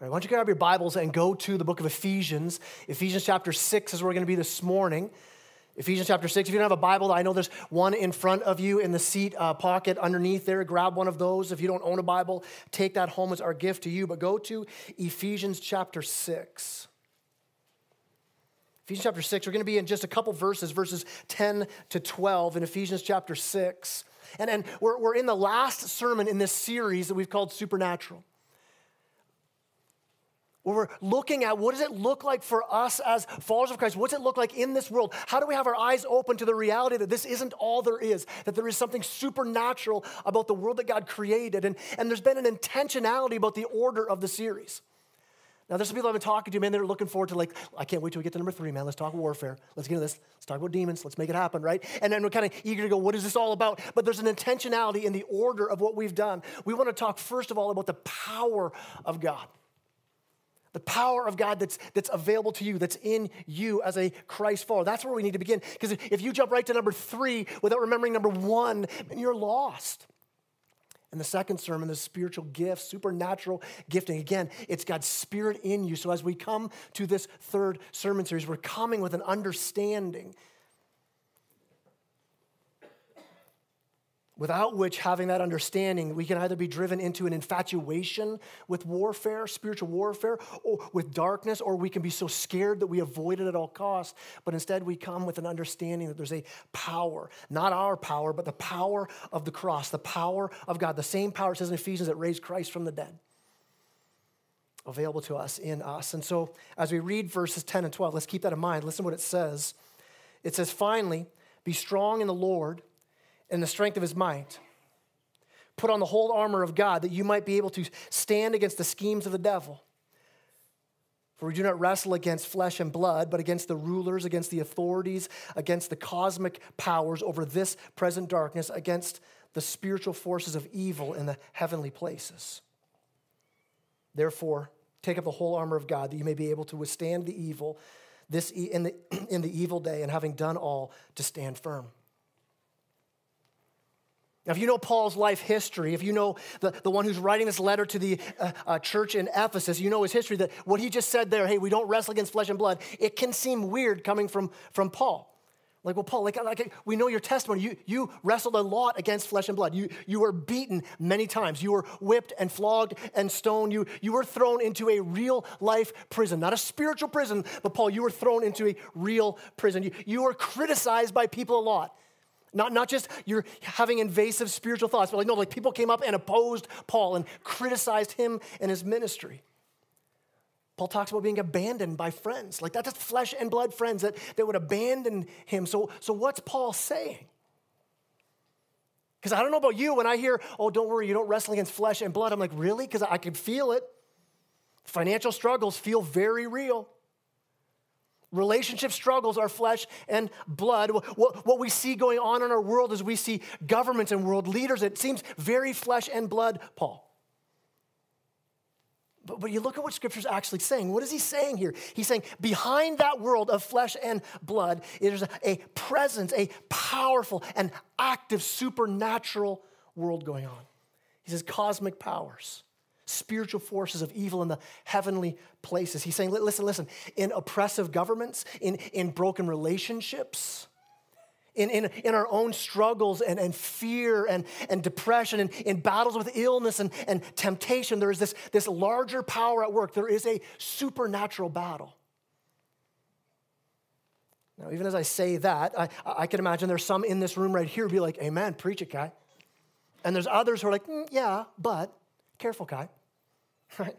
All right, why don't you grab your Bibles and go to the book of Ephesians. Ephesians chapter 6 is where we're going to be this morning. Ephesians chapter 6. If you don't have a Bible, I know there's one in front of you in the seat uh, pocket underneath there. Grab one of those. If you don't own a Bible, take that home as our gift to you. But go to Ephesians chapter 6. Ephesians chapter 6, we're going to be in just a couple verses, verses 10 to 12 in Ephesians chapter 6. And, and we're, we're in the last sermon in this series that we've called Supernatural where we're looking at what does it look like for us as followers of Christ? What's it look like in this world? How do we have our eyes open to the reality that this isn't all there is, that there is something supernatural about the world that God created? And, and there's been an intentionality about the order of the series. Now, there's some people I've been talking to, man, they're looking forward to, like, I can't wait till we get to number three, man. Let's talk warfare. Let's get into this. Let's talk about demons. Let's make it happen, right? And then we're kind of eager to go, what is this all about? But there's an intentionality in the order of what we've done. We want to talk, first of all, about the power of God. The power of God that's, that's available to you, that's in you as a Christ follower. That's where we need to begin. Because if you jump right to number three without remembering number one, then you're lost. And the second sermon, the spiritual gifts, supernatural gifting. Again, it's God's Spirit in you. So as we come to this third sermon series, we're coming with an understanding without which, having that understanding, we can either be driven into an infatuation with warfare, spiritual warfare, or with darkness, or we can be so scared that we avoid it at all costs. But instead, we come with an understanding that there's a power, not our power, but the power of the cross, the power of God, the same power, it says in Ephesians, that raised Christ from the dead. Available to us in us. And so, as we read verses 10 and 12, let's keep that in mind. Listen to what it says. It says, Finally, be strong in the Lord in the strength of his might. Put on the whole armor of God that you might be able to stand against the schemes of the devil. For we do not wrestle against flesh and blood, but against the rulers, against the authorities, against the cosmic powers over this present darkness, against the spiritual forces of evil in the heavenly places. Therefore, take up the whole armor of God that you may be able to withstand the evil this in the, in the evil day, and having done all, to stand firm. Now, if you know Paul's life history, if you know the, the one who's writing this letter to the uh, uh, church in Ephesus, you know his history, that what he just said there, hey, we don't wrestle against flesh and blood, it can seem weird coming from, from Paul. Like, well, Paul, like, like we know your testimony. You, you wrestled a lot against flesh and blood. You, you were beaten many times. You were whipped and flogged and stoned. You, you were thrown into a real life prison, not a spiritual prison, but Paul, you were thrown into a real prison. You, you were criticized by people a lot. Not, not just you're having invasive spiritual thoughts, but like, no, like people came up and opposed Paul and criticized him and his ministry. Paul talks about being abandoned by friends. Like that's flesh and blood friends that, that would abandon him. So, so what's Paul saying? Because I don't know about you, when I hear, oh, don't worry, you don't wrestle against flesh and blood, I'm like, really? Because I can feel it. Financial struggles feel very real. Relationship struggles are flesh and blood. What, what we see going on in our world is we see governments and world leaders. It seems very flesh and blood, Paul. But, but you look at what Scripture's actually saying. What is he saying here? He's saying behind that world of flesh and blood, a, a presence, a powerful and active supernatural world going on. He says cosmic powers spiritual forces of evil in the heavenly places. He's saying, listen, listen, in oppressive governments, in, in broken relationships, in, in, in our own struggles and, and fear and, and depression and in battles with illness and, and temptation, there is this, this larger power at work. There is a supernatural battle. Now, even as I say that, I, I can imagine there's some in this room right here be like, Amen, preach it, guy. And there's others who are like, mm, Yeah, but careful, guy. Right?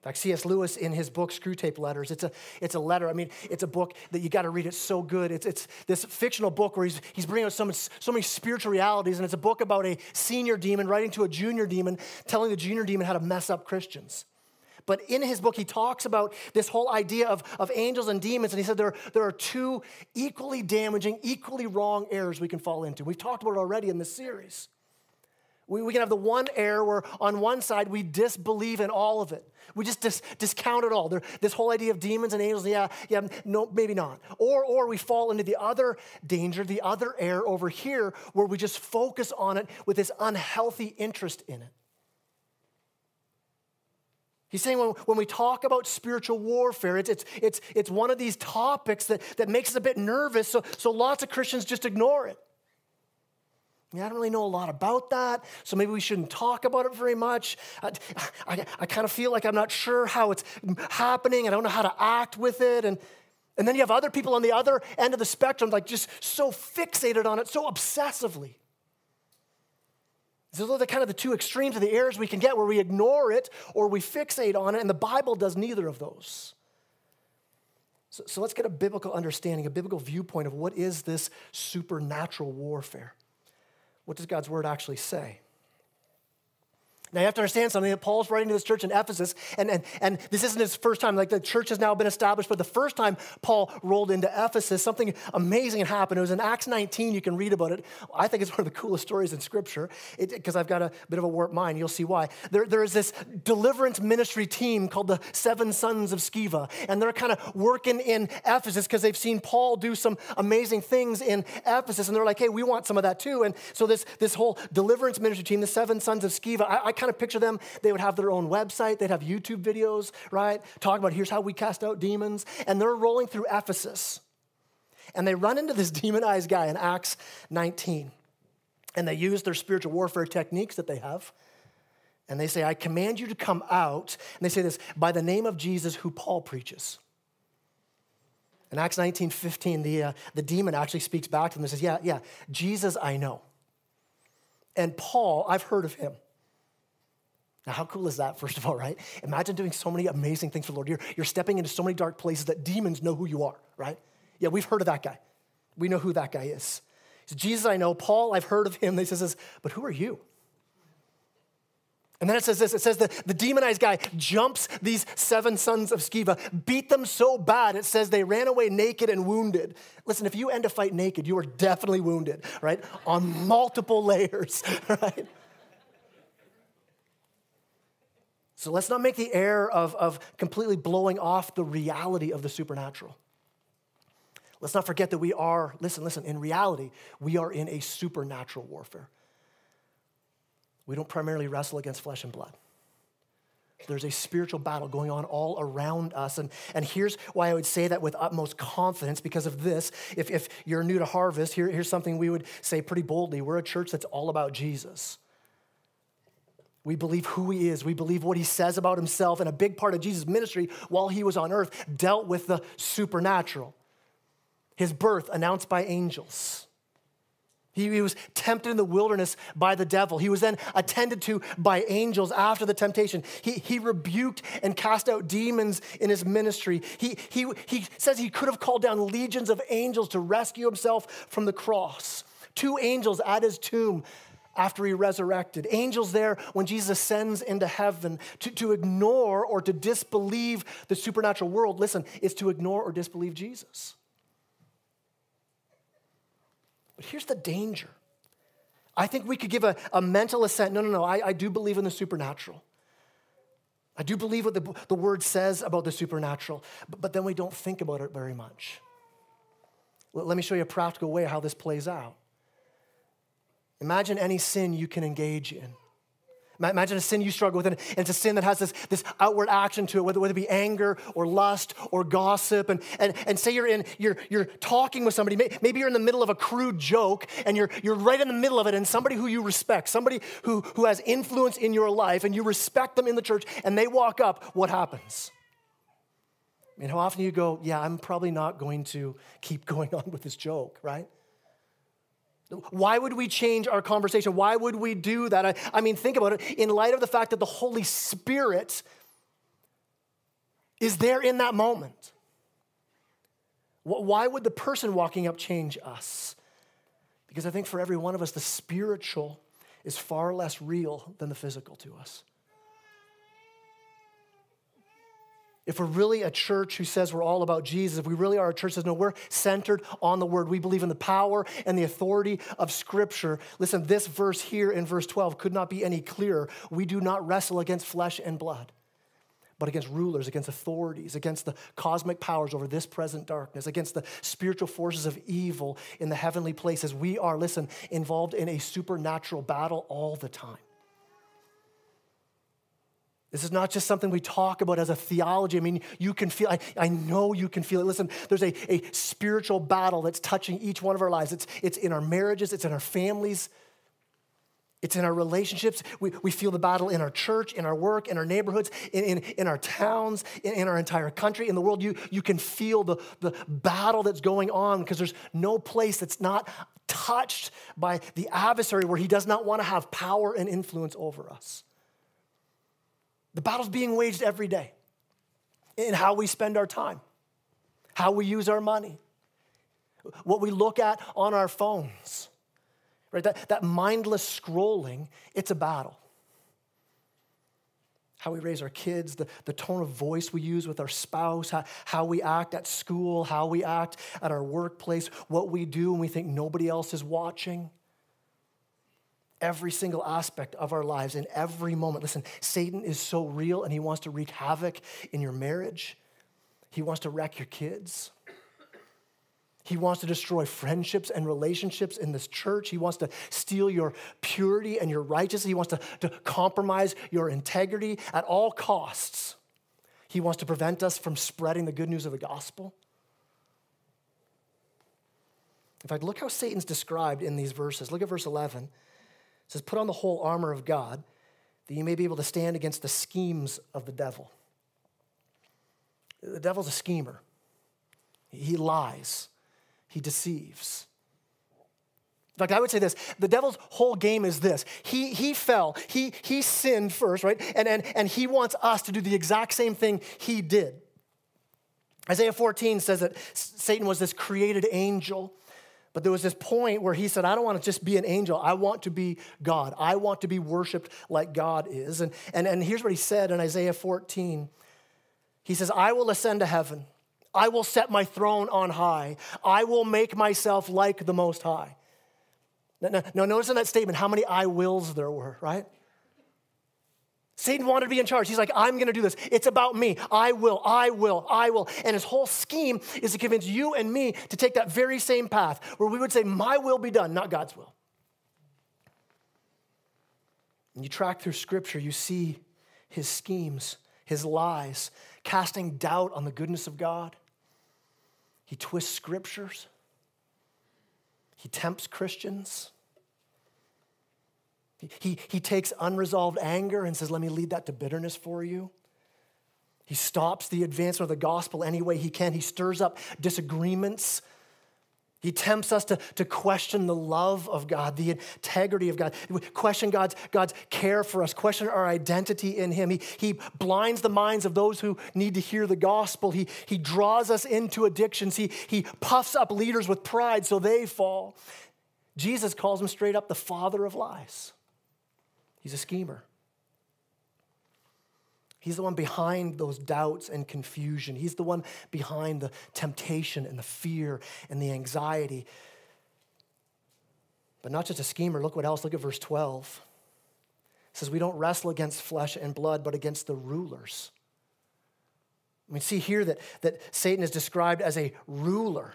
In fact, C.S. Lewis in his book Screwtape Letters, it's a, it's a letter. I mean, it's a book that you got to read. It's so good. It's, it's this fictional book where he's, he's bringing out so, much, so many spiritual realities, and it's a book about a senior demon writing to a junior demon, telling the junior demon how to mess up Christians. But in his book, he talks about this whole idea of, of angels and demons, and he said there, there are two equally damaging, equally wrong errors we can fall into. We've talked about it already in this series. We, we can have the one error where on one side we disbelieve in all of it. We just dis, discount it all. There, this whole idea of demons and angels, yeah, yeah, no, maybe not. Or, or we fall into the other danger, the other error over here, where we just focus on it with this unhealthy interest in it. He's saying when, when we talk about spiritual warfare, it's, it's, it's, it's one of these topics that, that makes us a bit nervous, so, so lots of Christians just ignore it. I, don't really know a lot about that, so maybe we shouldn't talk about it very much. I, I, I kind of feel like I'm not sure how it's happening. I don't know how to act with it. And, and then you have other people on the other end of the spectrum, like just so fixated on it, so obsessively. Those are the kind of the two extremes of the errors we can get where we ignore it or we fixate on it, and the Bible does neither of those. So, so let's get a biblical understanding, a biblical viewpoint of what is this supernatural warfare. What does God's word actually say? Now, you have to understand something that Paul's writing to this church in Ephesus, and, and, and this isn't his first time. Like the church has now been established, but the first time Paul rolled into Ephesus, something amazing happened. It was in Acts 19. You can read about it. I think it's one of the coolest stories in Scripture because I've got a bit of a warped mind. You'll see why. There, there is this deliverance ministry team called the Seven Sons of Sceva, and they're kind of working in Ephesus because they've seen Paul do some amazing things in Ephesus, and they're like, hey, we want some of that too. And so this, this whole deliverance ministry team, the Seven Sons of Sceva, I, I kind of picture them. They would have their own website, they'd have YouTube videos, right? Talk about here's how we cast out demons. And they're rolling through Ephesus. And they run into this demonized guy in Acts 19. And they use their spiritual warfare techniques that they have. And they say, I command you to come out. And they say this by the name of Jesus, who Paul preaches. In Acts 19 15, the, uh, the demon actually speaks back to them and says, Yeah, yeah, Jesus I know. And Paul, I've heard of him. Now, how cool is that, first of all, right? Imagine doing so many amazing things for the Lord. You're, you're stepping into so many dark places that demons know who you are, right? Yeah, we've heard of that guy. We know who that guy is. Says, Jesus, I know. Paul, I've heard of him. They says, but who are you? And then it says this it says the, the demonized guy jumps these seven sons of Sceva, beat them so bad, it says they ran away naked and wounded. Listen, if you end a fight naked, you are definitely wounded, right? On multiple layers, right? So let's not make the error of, of completely blowing off the reality of the supernatural. Let's not forget that we are, listen, listen, in reality, we are in a supernatural warfare. We don't primarily wrestle against flesh and blood. There's a spiritual battle going on all around us. And, and here's why I would say that with utmost confidence because of this. If, if you're new to Harvest, here, here's something we would say pretty boldly we're a church that's all about Jesus. We believe who he is. We believe what he says about himself. And a big part of Jesus' ministry while he was on earth dealt with the supernatural. His birth announced by angels. He, he, was tempted in the wilderness by the devil. He was then attended to by angels after the temptation. He, he rebuked and cast out demons in his ministry. He, he, he says he could have called down legions of angels to rescue himself from the cross. Two angels at his tomb after he resurrected. Angels there when Jesus ascends into heaven. To, to ignore or to disbelieve the supernatural world, listen, is to ignore or disbelieve Jesus. But here's the danger. I think we could give a, a mental assent. No, no, no, I, I do believe in the supernatural. I do believe what the, the word says about the supernatural, but, but then we don't think about it very much. Let me show you a practical way how this plays out. Imagine any sin you can engage in. Imagine a sin you struggle with, and it's a sin that has this, this outward action to it, whether, whether it be anger or lust or gossip. And, and, and say you're, in, you're, you're talking with somebody, maybe you're in the middle of a crude joke, and you're, you're right in the middle of it, and somebody who you respect, somebody who, who has influence in your life, and you respect them in the church, and they walk up, what happens? I mean, how often you go, Yeah, I'm probably not going to keep going on with this joke, right? Why would we change our conversation? Why would we do that? I, I, mean, think about it in light of the fact that the Holy Spirit is there in that moment. Why would the person walking up change us? Because I think for every one of us, the spiritual is far less real than the physical to us. If we're really a church who says we're all about Jesus, if we really are a church that says, no, we're centered on the word, we believe in the power and the authority of Scripture. Listen, this verse here in verse 12 could not be any clearer. We do not wrestle against flesh and blood, but against rulers, against authorities, against the cosmic powers over this present darkness, against the spiritual forces of evil in the heavenly places. We are, listen, involved in a supernatural battle all the time. This is not just something we talk about as a theology. I mean, you can feel, I, I know you can feel it. Listen, there's a, a spiritual battle that's touching each one of our lives. It's, it's in our marriages, it's in our families, it's in our relationships. We, we feel the battle in our church, in our work, in our neighborhoods, in, in, in our towns, in, in, our entire country, in the world. You, you can feel the, the battle that's going on because there's no place that's not touched by the adversary where he does not want to have power and influence over us. The battle's being waged every day in how we spend our time, how we use our money, what we look at on our phones right? That, that mindless scrolling, it's a battle. How we raise our kids, the, the tone of voice we use with our spouse, how, how we act at school, how we act at our workplace, what we do when we think nobody else is watching. Every single aspect of our lives in every moment. Listen, Satan is so real and he wants to wreak havoc in your marriage. He wants to wreck your kids. He wants to destroy friendships and relationships in this church. He wants to steal your purity and your righteousness. He wants to, to compromise your integrity at all costs. He wants to prevent us from spreading the good news of the gospel. In fact, look how Satan's described in these verses. Look at verse 11. It says, Put on the whole armor of God that you may be able to stand against the schemes of the devil. The devil's a schemer, he lies he deceives. In fact, I would say this the devil's whole game is this. He, he fell, he, he sinned first, right? And, and, and he wants us to do the exact same thing he did. Isaiah 14 says that Satan was this created angel, but there was this point where he said, I don't want to just be an angel. I want to be God. I want to be worshiped like God is. And, and, and here's what he said in Isaiah 14 He says, I will ascend to heaven. I will set my throne on high. I will make myself like the Most High. Now, now, notice in that statement how many I wills there were, right? Satan wanted to be in charge. He's like, I'm going to do this. It's about me. I will, I will, I will. And his whole scheme is to convince you and me to take that very same path where we would say, My will be done, not God's will. And you track through scripture, you see his schemes, his lies, casting doubt on the goodness of God. He twists scriptures. He tempts Christians. He, he, takes unresolved anger and says, Let me lead that to bitterness for you. He stops the advancement of the gospel any way he can. He stirs up disagreements he tempts us to, to question the love of God, the integrity of God, question God's, God's care for us, question our identity in Him. He, he blinds the minds of those who need to hear the gospel. He, he draws us into addictions. He, he puffs up leaders with pride so they fall. Jesus calls him straight up the father of lies. He's a schemer. He's the one behind those doubts and confusion. He's the one behind the temptation and the fear and the anxiety. But not just a schemer. Look what else. Look at verse 12. It says, We don't wrestle against flesh and blood, but against the rulers. We see here that, that Satan is described as a ruler.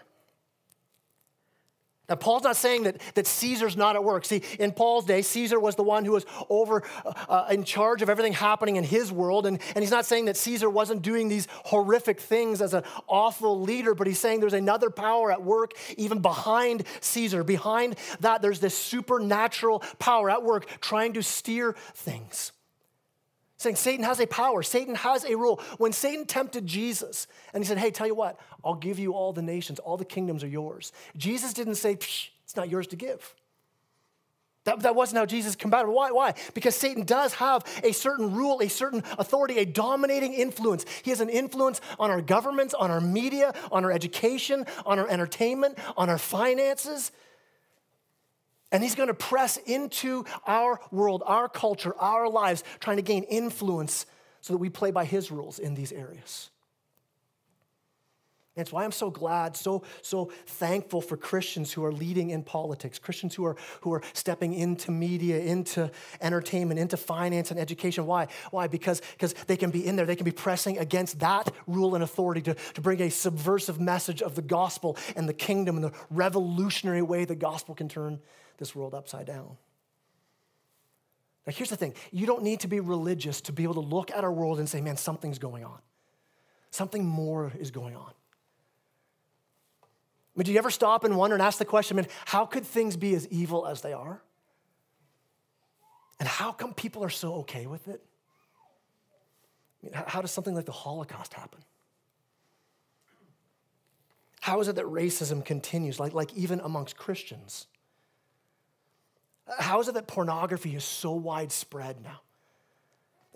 Now, Paul's not saying that, that Caesar's not at work. See, in Paul's day, Caesar was the one who was over, uh, uh, in charge of everything happening in his world. And, and he's not saying that Caesar wasn't doing these horrific things as an awful leader, but he's saying there's another power at work even behind Caesar. Behind that, there's this supernatural power at work trying to steer things saying Satan has a power, Satan has a rule. When Satan tempted Jesus and he said, Hey, tell you what, I'll give you all the nations, all the kingdoms are yours. Jesus didn't say, It's not yours to give. That, that wasn't how Jesus combated. Why? Why? Because Satan does have a certain rule, a certain authority, a dominating influence. He has an influence on our governments, on our media, on our education, on our entertainment, on our finances. And he's going to press into our world, our culture, our lives, trying to gain influence so that we play by his rules in these areas. It's why I'm so glad, so, so thankful for Christians who are leading in politics, Christians who are, who are stepping into media, into entertainment, into finance and education. Why? Why? Because, because they can be in there, they can be pressing against that rule and authority to, to bring a subversive message of the gospel and the kingdom and the revolutionary way the gospel can turn this world upside down. Now, here's the thing you don't need to be religious to be able to look at our world and say, man, something's going on. Something more is going on. I mean, do you ever stop and wonder and ask the question, man, how could things be as evil as they are? And how come people are so okay with it? I mean, how does something like the Holocaust happen? How is it that racism continues, like, like even amongst Christians? How is it that pornography is so widespread now?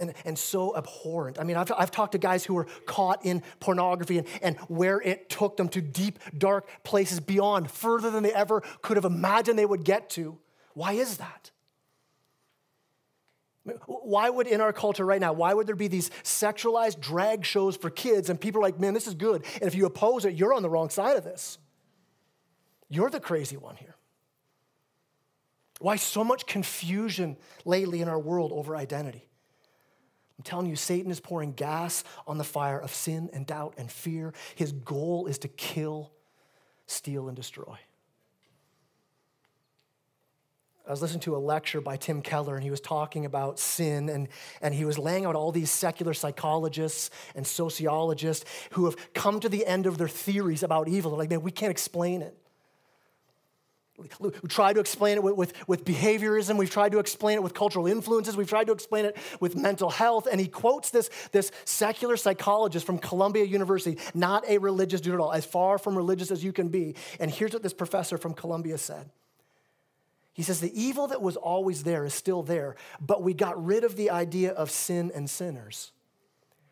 And, and so abhorrent. I mean, I've, I've talked to guys who were caught in pornography and, and where it took them to deep, dark places beyond, further than they ever could have imagined they would get to. Why is that? Why would in our culture right now, why would there be these sexualized drag shows for kids and people are like, man, this is good. And if you oppose it, you're on the wrong side of this. You're the crazy one here. Why so much confusion lately in our world over identity? I'm telling you, Satan is pouring gas on the fire of sin and doubt and fear. His goal is to kill, steal, and destroy. I was listening to a lecture by Tim Keller, and he was talking about sin, and, and he was laying out all these secular psychologists and sociologists who have come to the end of their theories about evil. They're like, man, we can't explain it. We tried to explain it with, with, with, behaviorism. We've tried to explain it with cultural influences. We've tried to explain it with mental health. And he quotes this, this secular psychologist from Columbia University, not a religious dude at all, as far from religious as you can be. And here's what this professor from Columbia said He says, The evil that was always there is still there, but we got rid of the idea of sin and sinners.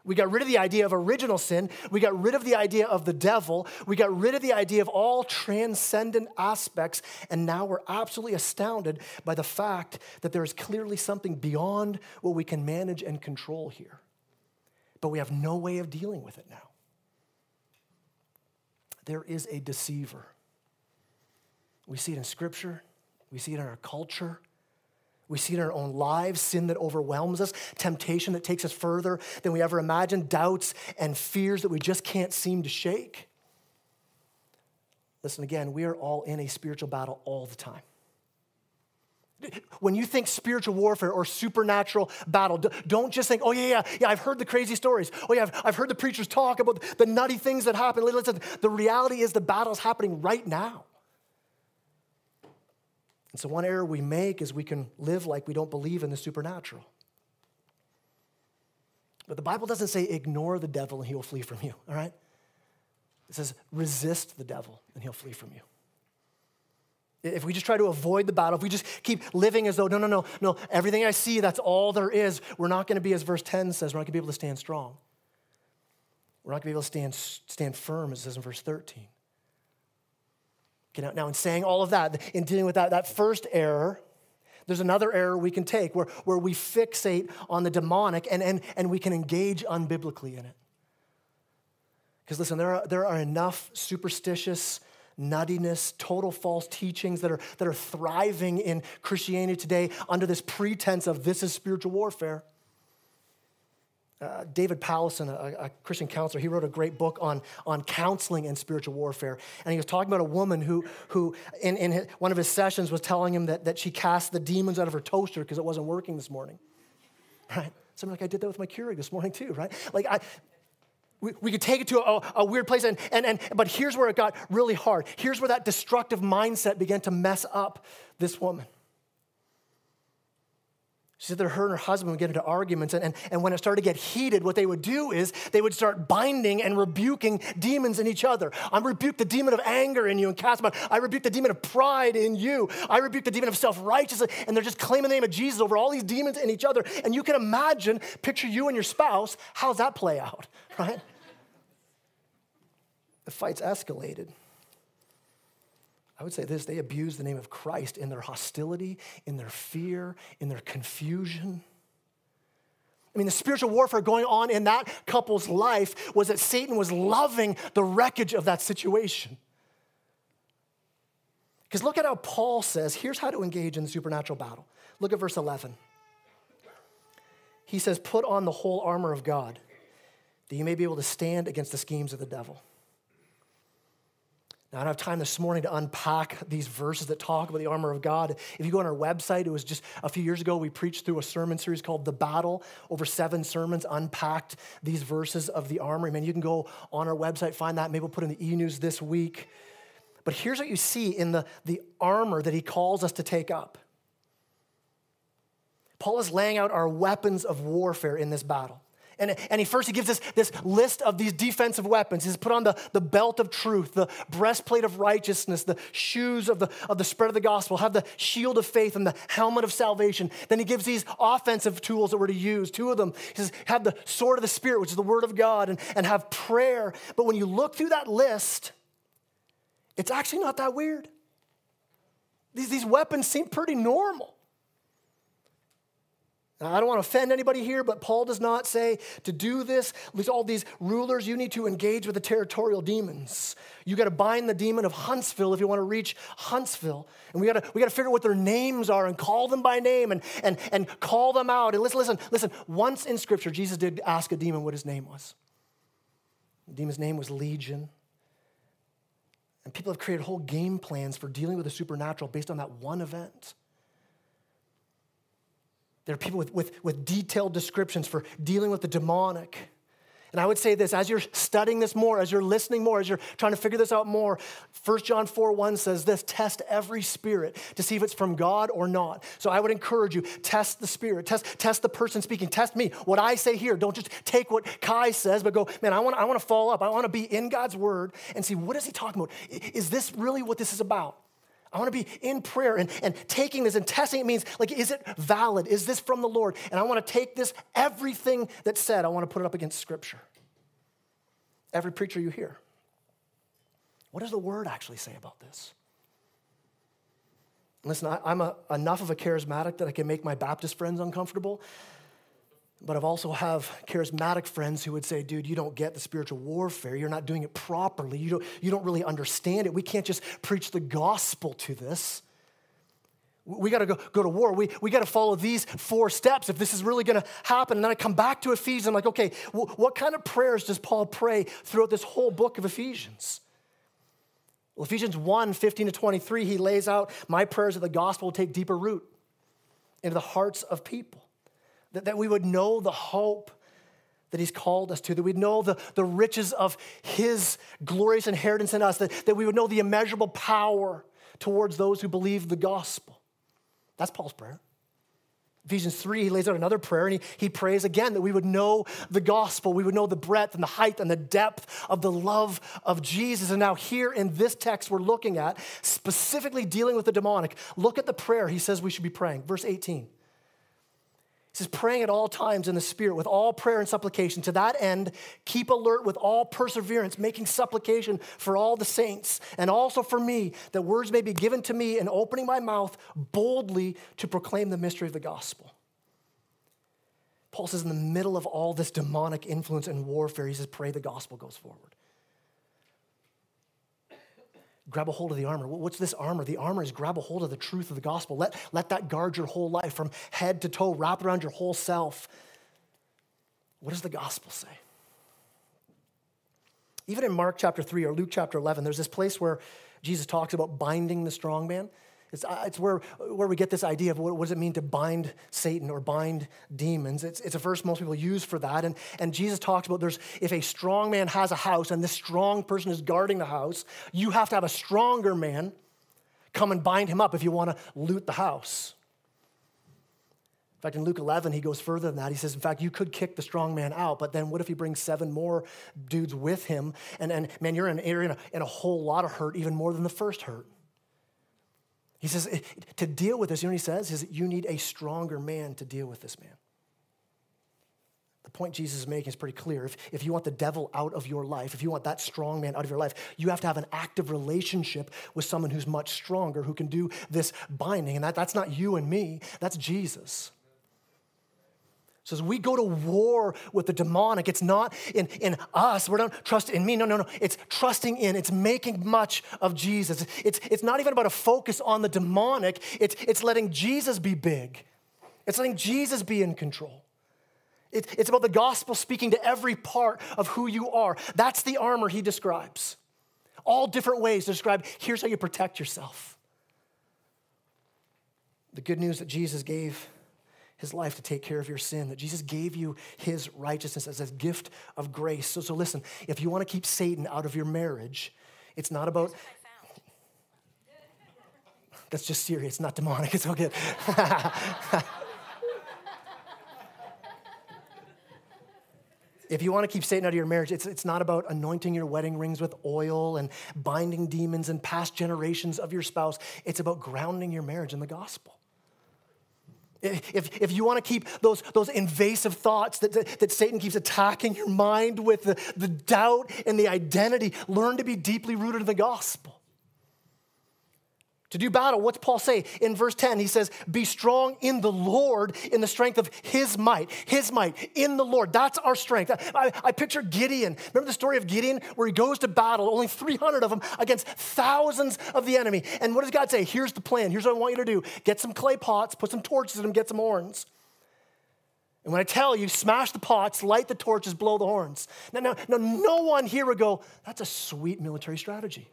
We got rid of the idea of original sin. We got rid of the idea of the devil. We got rid of the idea of all transcendent aspects. And now we're absolutely astounded by the fact that there is clearly something beyond what we can manage and control here. But we have no way of dealing with it now. There is a deceiver. We see it in Scripture, we see it in our culture. We see it in our own lives sin that overwhelms us, temptation that takes us further than we ever imagined, doubts and fears that we just can't seem to shake. Listen again, we are all in a spiritual battle all the time. When you think spiritual warfare or supernatural battle, don't just think, oh, yeah, yeah, yeah, I've heard the crazy stories. Oh, yeah, I've, I've heard the preachers talk about the nutty things that happen. Listen, the reality is the battle's happening right now. And so, one error we make is we can live like we don't believe in the supernatural. But the Bible doesn't say ignore the devil and he will flee from you, all right? It says resist the devil and he'll flee from you. If we just try to avoid the battle, if we just keep living as though, no, no, no, no, everything I see, that's all there is, we're not going to be, as verse 10 says, we're not going to be able to stand strong. We're not going to be able to stand, stand firm, as it says in verse 13. Okay, now, now, in saying all of that, in dealing with that, that first error, there's another error we can take where, where we fixate on the demonic and, and, and we can engage unbiblically in it. Because listen, there are, there are enough superstitious, nuttiness, total false teachings that are, that are thriving in Christianity today under this pretense of this is spiritual warfare. Uh, David Powlison, a, a, Christian counselor, he wrote a great book on, on counseling and spiritual warfare. And he was talking about a woman who, who in, in his, one of his sessions, was telling him that, that she cast the demons out of her toaster because it wasn't working this morning. Right? So I'm like, I did that with my Keurig this morning too, right? Like, I, we, we could take it to a, a weird place, and, and, and, but here's where it got really hard. Here's where that destructive mindset began to mess up this woman. She said that her and her husband would get into arguments, and, and, and when it started to get heated, what they would do is they would start binding and rebuking demons in each other. I rebuke the demon of anger in you and cast them out. I rebuke the demon of pride in you. I rebuke the demon of self righteousness. And they're just claiming the name of Jesus over all these demons in each other. And you can imagine, picture you and your spouse, how's that play out, right? The fight's escalated. I would say this they abuse the name of Christ in their hostility, in their fear, in their confusion. I mean, the spiritual warfare going on in that couple's life was that Satan was loving the wreckage of that situation. Because look at how Paul says here's how to engage in the supernatural battle. Look at verse 11. He says, Put on the whole armor of God, that you may be able to stand against the schemes of the devil. Now, I don't have time this morning to unpack these verses that talk about the armor of God. If you go on our website, it was just a few years ago, we preached through a sermon series called The Battle. Over seven sermons unpacked these verses of the armor. I mean, you can go on our website, find that. Maybe we'll put in the e news this week. But here's what you see in the, the armor that he calls us to take up Paul is laying out our weapons of warfare in this battle. And, and he first he gives us this list of these defensive weapons. He's put on the, the belt of truth, the breastplate of righteousness, the shoes of the, of the spread of the gospel, have the shield of faith and the helmet of salvation. Then he gives these offensive tools that we're to use. Two of them. He says, have the sword of the Spirit, which is the word of God, and, and have prayer. But when you look through that list, it's actually not that weird. These, these weapons seem pretty normal. Now, I don't want to offend anybody here, but Paul does not say to do this. With all these rulers, you need to engage with the territorial demons. You got to bind the demon of Huntsville if you want to reach Huntsville. And we got to we got to figure out what their names are and call them by name and, and, and call them out. And listen, listen, listen. Once in Scripture, Jesus did ask a demon what his name was. The demon's name was Legion. And people have created whole game plans for dealing with the supernatural based on that one event. There are people with, with, with detailed descriptions for dealing with the demonic. And I would say this as you're studying this more, as you're listening more, as you're trying to figure this out more, 1 John 4 1 says this test every spirit to see if it's from God or not. So I would encourage you, test the spirit, test, test the person speaking, test me. What I say here, don't just take what Kai says, but go, man, I want, I want to follow up. I want to be in God's word and see what is he talking about? Is this really what this is about? I want to be in prayer and, and taking this and testing it means like, is it valid? Is this from the Lord? And I want to take this, everything that's said, I want to put it up against Scripture. Every preacher you hear. What does the Word actually say about this? Listen, I, am enough of a charismatic that I can make my Baptist friends uncomfortable. But I've also have charismatic friends who would say, dude, you don't get the spiritual warfare. You're not doing it properly. You don't, you don't really understand it. We can't just preach the gospel to this. We got to go, go to war. We, we got to follow these four steps if this is really going to happen. And then I come back to Ephesians. I'm like, okay, well, what kind of prayers does Paul pray throughout this whole book of Ephesians? Well, Ephesians 1 15 to 23, he lays out my prayers that the gospel will take deeper root into the hearts of people that, that we would know the hope that he's called us to, that we'd know the, the riches of his glorious inheritance in us, that, that we would know the immeasurable power towards those who believe the gospel. That's Paul's prayer. Ephesians 3, he lays out another prayer and he, he prays again that we would know the gospel. We would know the breadth and the height and the depth of the love of Jesus. And now, here in this text we're looking at, specifically dealing with the demonic, look at the prayer he says we should be praying. Verse 18 says, praying at all times in the Spirit with all prayer and supplication. To that end, keep alert with all perseverance, making supplication for all the saints and also for me, that words may be given to me in opening my mouth boldly to proclaim the mystery of the gospel. Paul says, in the middle of all this demonic influence and warfare, he says, pray the gospel goes forward grab a hold of the armor. What's this armor? The armor is grab a hold of the truth of the gospel. Let, let that guard your whole life from head to toe, wrap around your whole self. What does the gospel say? Even in Mark chapter 3 or Luke chapter 11, there's this place where Jesus talks about binding the strong man. It's, uh, it's where, where we get this idea of what, what, does it mean to bind Satan or bind demons. It's, it's a verse most people use for that. And, and Jesus talks about there's if a strong man has a house and this strong person is guarding the house, you have to have a stronger man come and bind him up if you want to loot the house. In fact, in Luke 11, he goes further than that. He says, in fact, you could kick the strong man out, but then what if he brings seven more dudes with him? And, and man, you're in, you're in, a, in a whole lot of hurt, even more than the first hurt. He says, eh, to deal with this, you know what he says? Is you need a stronger man to deal with this man. The point Jesus is making is pretty clear. If, if you want the devil out of your life, if you want that strong man out of your life, you have to have an active relationship with someone who's much stronger, who can do this binding. And that, that's not you and me, that's Jesus. So as we go to war with the demonic, it's not in, in us. We're not trusting in me. No, no, no. It's trusting in, it's making much of Jesus. It's, it's not even about a focus on the demonic, it's, it's letting Jesus be big. It's letting Jesus be in control. It, it's about the gospel speaking to every part of who you are. That's the armor he describes. all different ways to describe here's how you protect yourself. The good news that Jesus gave his life to take care of your sin, that Jesus gave you his righteousness as a gift of grace. So, so listen, if you want to keep Satan out of your marriage, it's not about. That's just serious, not demonic. It's all good. if you want to keep Satan out of your marriage, it's, it's not about anointing your wedding rings with oil and binding demons and past generations of your spouse. It's about grounding your marriage in the gospel. If, if you want to keep those, those invasive thoughts that, that, that, Satan keeps attacking your mind with, the, the doubt and the identity, learn to be deeply rooted in the gospel. To do battle, what's Paul say? In verse 10, he says, Be strong in the Lord in the strength of his might. His might in the Lord. That's our strength. I, I, picture Gideon. Remember the story of Gideon where he goes to battle, only 300 of them against thousands of the enemy. And what does God say? Here's the plan. Here's what I want you to do get some clay pots, put some torches in them, get some horns. And when I tell you, smash the pots, light the torches, blow the horns. Now, now, now no one here would go, That's a sweet military strategy.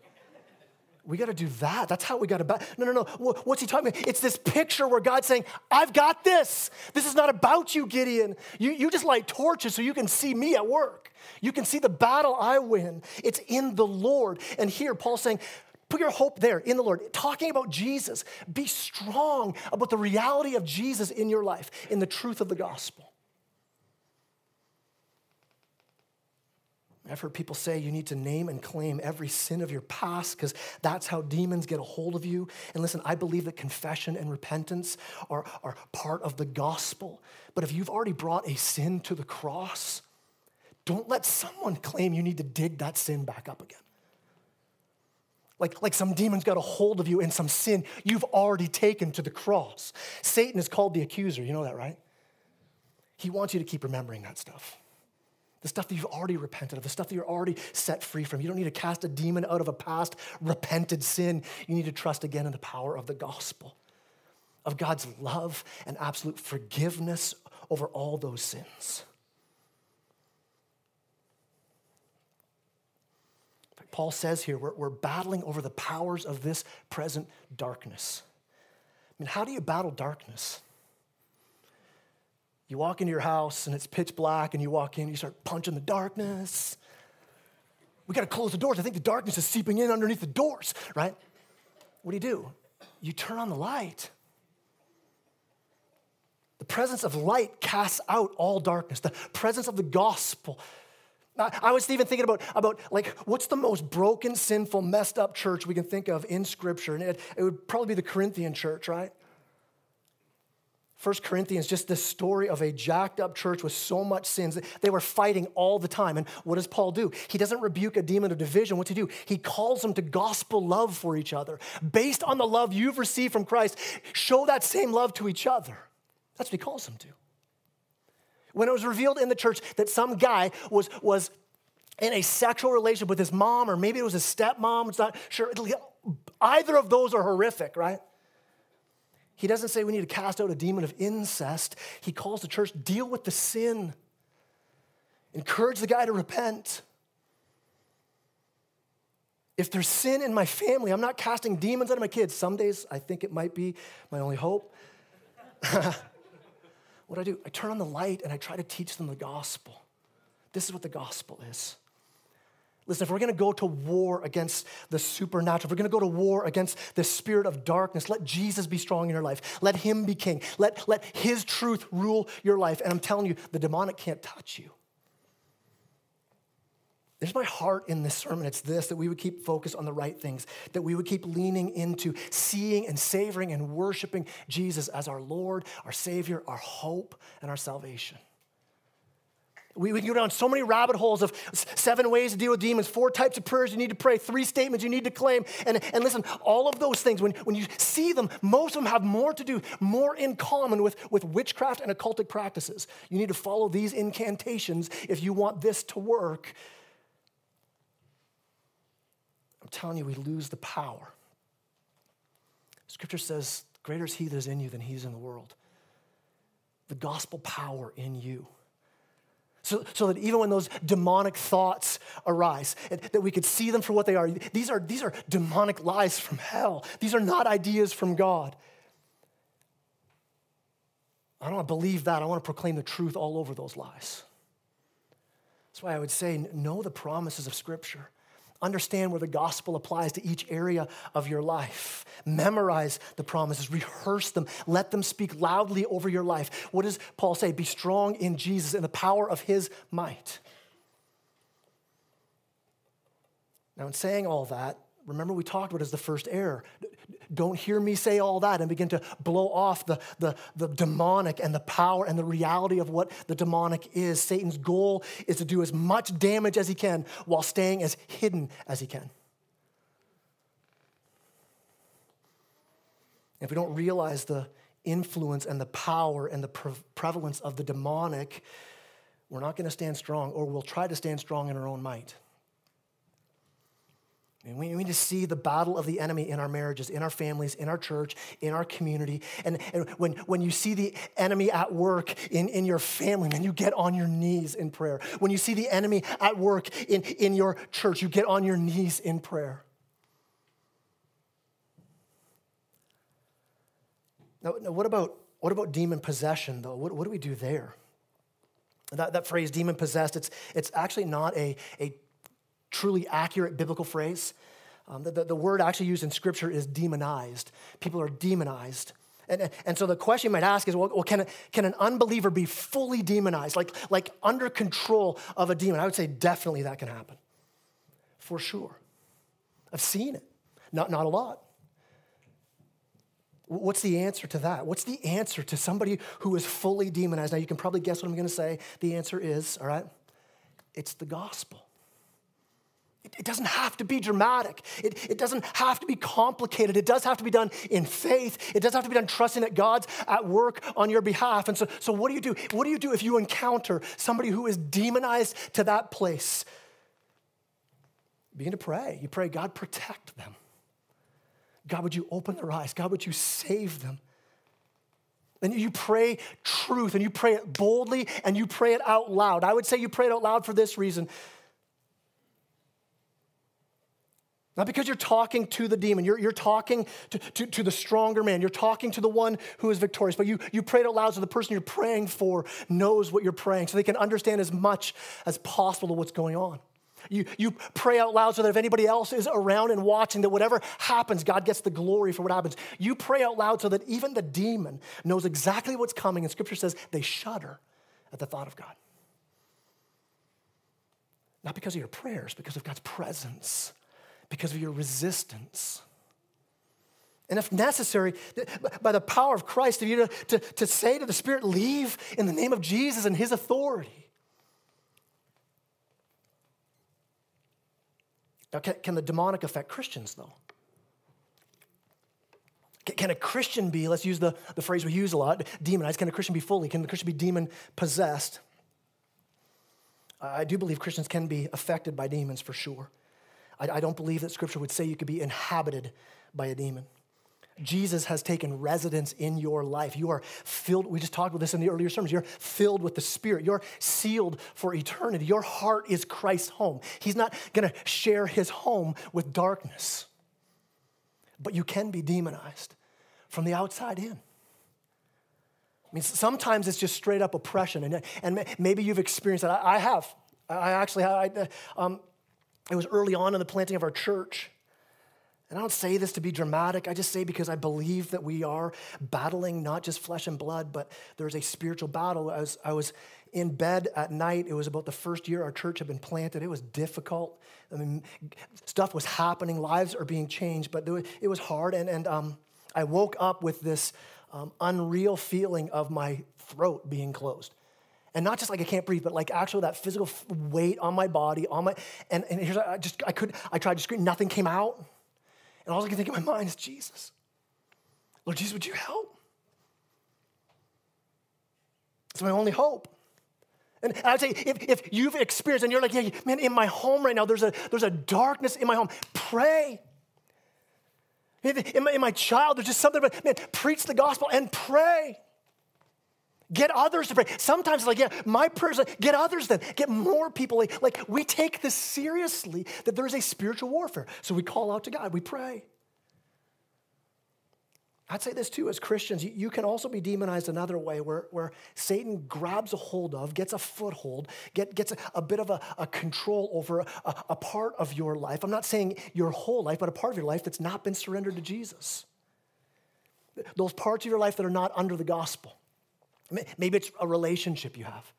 We got to do that. That's how we got to. no, no, no. What's he talking about? It's this picture where God's saying, I've got this. This is not about you, Gideon. You, you just light torches so you can see me at work. You can see the battle I win. It's in the Lord. And here, Paul's saying, Put your hope there in the Lord. Talking about Jesus, be strong about the reality of Jesus in your life, in the truth of the gospel. I've heard people say you need to name and claim every sin of your past because that's how demons get a hold of you. And listen, I believe that confession and repentance are, are part of the gospel. But if you've already brought a sin to the cross, don't let someone claim you need to dig that sin back up again. Like, like some demons got a hold of you in some sin you've already taken to the cross. Satan is called the accuser. You know that, right? He wants you to keep remembering that stuff the stuff that you've already repented of, the stuff that you're already set free from. You don't need to cast a demon out of a past repented sin. You need to trust again in the power of the gospel, of God's love and absolute forgiveness over all those sins. Paul says here, we're, we're battling over the powers of this present darkness. I mean, how do you battle darkness? You walk into your house and it's pitch black, and you walk in, you start punching the darkness. We got to close the doors. I think the darkness is seeping in underneath the doors, right? What do you do? You turn on the light. The presence of light casts out all darkness. The presence of the gospel. I was even thinking about, about like what's the most broken, sinful, messed up church we can think of in Scripture, and it, it would probably be the Corinthian church, right? First Corinthians, just the story of a jacked up church with so much sins. They were fighting all the time. And what does Paul do? He doesn't rebuke a demon of division. What's he do? He calls them to gospel love for each other. Based on the love you've received from Christ, show that same love to each other. That's what he calls them to. When it was revealed in the church that some guy was, was in a sexual relationship with his mom, or maybe it was his stepmom, it's not sure. Either of those are horrific, right? He doesn't say we need to cast out a demon of incest. He calls the church, deal with the sin, encourage the guy to repent. If there's sin in my family, I'm not casting demons out of my kids. Some days I think it might be my only hope. what do I do? I turn on the light and I try to teach them the gospel. This is what the gospel is. Listen, if we're gonna go to war against the supernatural, if we're gonna go to war against the spirit of darkness, let Jesus be strong in your life. Let him be king. Let, let his truth rule your life. And I'm telling you, the demonic can't touch you. There's my heart in this sermon. It's this that we would keep focused on the right things, that we would keep leaning into seeing and savoring and worshiping Jesus as our Lord, our Savior, our hope, and our salvation. We, we can go down so many rabbit holes of seven ways to deal with demons, four types of prayers you need to pray, three statements you need to claim. And, and listen, all of those things, when, when you see them, most of them have more to do, more in common with, with witchcraft and occultic practices. You need to follow these incantations if you want this to work. I'm telling you, we lose the power. Scripture says, Greater is he that is in you than he is in the world. The gospel power in you. So, so that even when those demonic thoughts arise, that we could see them for what they are. These are, these are demonic lies from hell. These are not ideas from God. I don't want to believe that. I want to proclaim the truth all over those lies. That's why I would say know the promises of Scripture. Understand where the gospel applies to each area of your life. Memorize the promises, rehearse them, let them speak loudly over your life. What does Paul say? Be strong in Jesus in the power of his might. Now, in saying all that, remember we talked about as the first error. Don't hear me say all that and begin to blow off the, the, the demonic and the power and the reality of what the demonic is. Satan's goal is to do as much damage as he can while staying as hidden as he can. If we don't realize the influence and the power and the pre- prevalence of the demonic, we're not going to stand strong, or we'll try to stand strong in our own might. And we need to see the battle of the enemy in our marriages, in our families, in our church, in our community. And, and when, when you see the enemy at work in, in your family, man, you get on your knees in prayer. When you see the enemy at work in, in your church, you get on your knees in prayer. Now, now what, about, what about demon possession, though? What, what do we do there? That, that phrase, demon possessed, it's, it's actually not a, a truly accurate biblical phrase. Um, the, the, the, word actually used in Scripture is demonized. People are demonized. And, and so the question you might ask is well, well can, can an unbeliever be fully demonized, like, like under control of a demon? I would say definitely that can happen, for sure. I've seen it, not, not a lot. What's the answer to that? What's the answer to somebody who is fully demonized? Now, you can probably guess what I'm going to say. The answer is, all right, it's the gospel. It doesn't have to be dramatic. It, it doesn't have to be complicated. It does have to be done in faith. It does have to be done trusting that God's at work on your behalf. And so, so what do you do? What do you do if you encounter somebody who is demonized to that place? Begin to pray. You pray, God, protect them. God, would you open their eyes? God, would you save them? And you pray truth and you pray it boldly and you pray it out loud. I would say you pray it out loud for this reason Not because you're talking to the demon, you're, you're talking to, to, to, the stronger man, you're talking to the one who is victorious, but you, you pray out loud so the person you're praying for knows what you're praying, so they can understand as much as possible of what's going on. You, you pray out loud so that if anybody else is around and watching, that whatever happens, God gets the glory for what happens. You pray out loud so that even the demon knows exactly what's coming, and scripture says they shudder at the thought of God. Not because of your prayers, because of God's presence because of your resistance. And if necessary, by the power of Christ, of you to, to, to say to the Spirit, leave in the name of Jesus and his authority. Now, can, can the demonic affect Christians, though? Can, can a Christian be, let's use the, the phrase we use a lot, demonized? Can a Christian be fully? Can the Christian be demon possessed? I do believe Christians can be affected by demons for sure. I, I don't believe that scripture would say you could be inhabited by a demon. Jesus has taken residence in your life. You are filled, we just talked about this in the earlier sermons. You're filled with the Spirit. You're sealed for eternity. Your heart is Christ's home. He's not going to share his home with darkness. But you can be demonized from the outside in. I mean, sometimes it's just straight up oppression, and, and maybe you've experienced that. I, I have. I actually. I, um, it was early on in the planting of our church. And I don't say this to be dramatic. I just say because I believe that we are battling not just flesh and blood, but there's a spiritual battle. As I was in bed at night, it was about the first year our church had been planted. It was difficult. I mean, stuff was happening, lives are being changed, but it was hard. And, and um, I woke up with this um, unreal feeling of my throat being closed. And not just like I can't breathe, but like actually that physical weight on my body, on my, and, and here's, I just, I could, I tried to scream, nothing came out. And all I can think in my mind is Jesus. Lord Jesus, would you help? It's my only hope. And I'd say if, if you've experienced and you're like, yeah, man, in my home right now, there's a, there's a darkness in my home, pray. In my, in my child, there's just something but man, preach the gospel and pray. Get others to pray. Sometimes it's like, yeah, my prayers, like, get others then. Get more people. Like, like, we take this seriously that there is a spiritual warfare. So we call out to God, we pray. I'd say this too, as Christians, you, you can also be demonized another way where, where Satan grabs a hold of, gets a foothold, get, gets a, a bit of a, a control over a, a part of your life. I'm not saying your whole life, but a part of your life that's not been surrendered to Jesus. Those parts of your life that are not under the gospel. Maybe it's a relationship you have.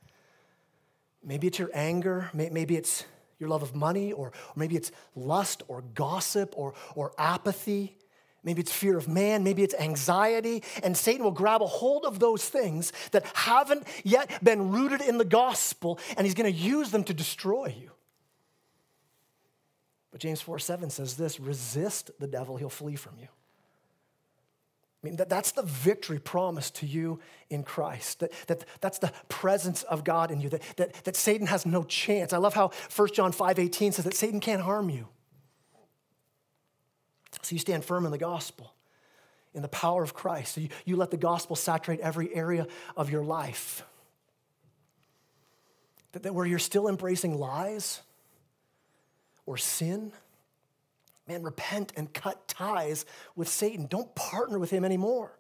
Maybe it's your anger. Maybe it's your love of money, or, maybe it's lust or gossip or, or apathy. Maybe it's fear of man, maybe it's anxiety, and Satan will grab a hold of those things that haven't yet been rooted in the gospel, and he's going to use them to destroy you. But James 4 7 says this resist the devil, he'll flee from you. I mean, that, that's the victory promised to you in Christ. That, that, that's the presence of God in you, that, that, that Satan has no chance. I love how 1 John 5 18 says that Satan can't harm you. So you stand firm in the gospel, in the power of Christ. So you, you let the gospel saturate every area of your life. That, that where you're still embracing lies or sin, man, repent and cut ties with Satan. Don't partner with him anymore.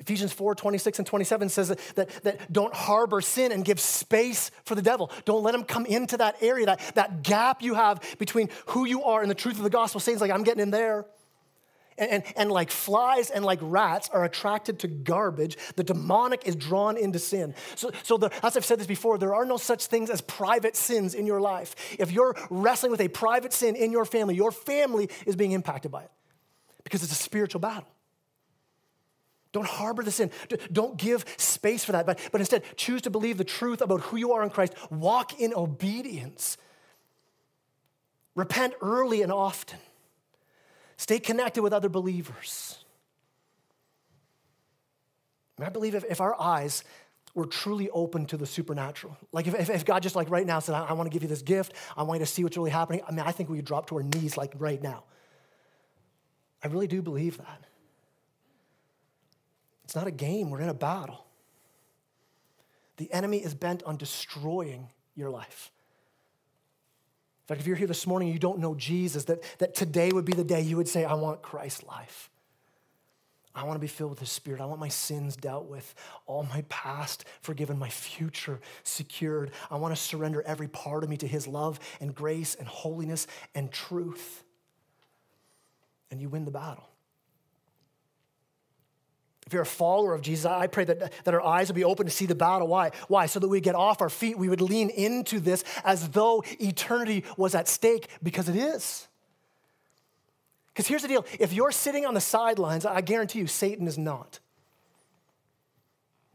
Ephesians 4 26 and 27 says that, that, that, don't harbor sin and give space for the devil. Don't let him come into that area, that, that gap you have between who you are and the truth of the gospel. Satan's like, I'm getting in there. And, and, and, like flies and like rats are attracted to garbage, the demonic is drawn into sin. So, so the, as I've said this before, there are no such things as private sins in your life. If you're wrestling with a private sin in your family, your family is being impacted by it because it's a spiritual battle. Don't harbor the sin. Don't give space for that, but, but instead choose to believe the truth about who you are in Christ. Walk in obedience. Repent early and often. Stay connected with other believers. I believe if, if our eyes were truly open to the supernatural, like if, if God just like right now said, I, I want to give you this gift, I want you to see what's really happening, I mean, I think we would drop to our knees like right now. I really do believe that. It's not a game, we're in a battle. The enemy is bent on destroying your life. In fact, if you're here this morning and you don't know Jesus, that, that today would be the day you would say, I want Christ's life. I want to be filled with His Spirit. I want my sins dealt with, all my past forgiven, my future secured. I want to surrender every part of me to His love and grace and holiness and truth. And you win the battle. You're a follower of Jesus, I pray that, that our eyes will be open to see the battle. Why? Why? So that we get off our feet, we would lean into this as though eternity was at stake, because it is. Because here's the deal if you're sitting on the sidelines, I guarantee you, Satan is not.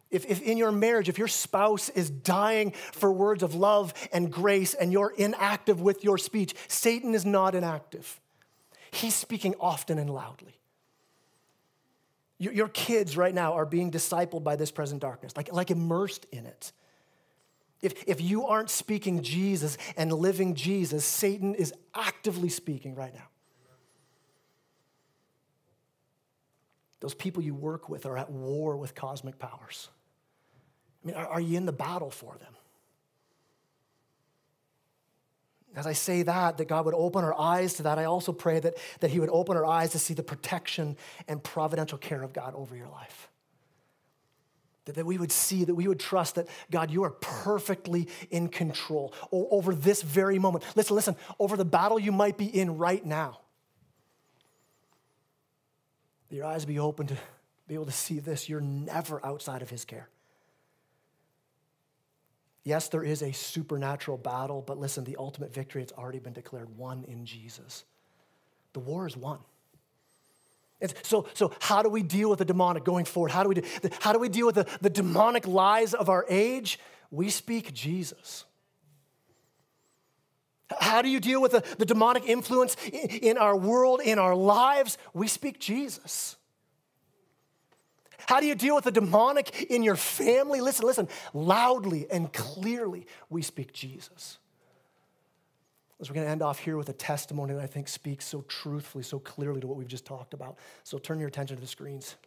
If, if in your marriage, if your spouse is dying for words of love and grace and you're inactive with your speech, Satan is not inactive. He's speaking often and loudly. Your kids right now are being discipled by this present darkness, like, like immersed in it. If, if you aren't speaking Jesus and living Jesus, Satan is actively speaking right now. Those people you work with are at war with cosmic powers. I mean, are, are you in the battle for them? As I say that, that God would open our eyes to that, I also pray that, that He would open our eyes to see the protection and providential care of God over your life. That, that we would see, that we would trust that, God, you are perfectly in control over this very moment. Listen, listen, over the battle you might be in right now. Your eyes be open to be able to see this. You're never outside of His care. Yes, there is a supernatural battle, but listen, the ultimate victory has already been declared won in Jesus. The war is won. It's, so, so how do we deal with the demonic going forward? How do we, do, how do we deal with the, the demonic lies of our age? We speak Jesus. How do you deal with the, the demonic influence in, in our world, in our lives? We speak Jesus. How do you deal with the demonic in your family? Listen, listen, loudly and clearly, we speak Jesus. As we're going to end off here with a testimony that I think speaks so truthfully, so clearly to what we've just talked about. So turn your attention to the screens.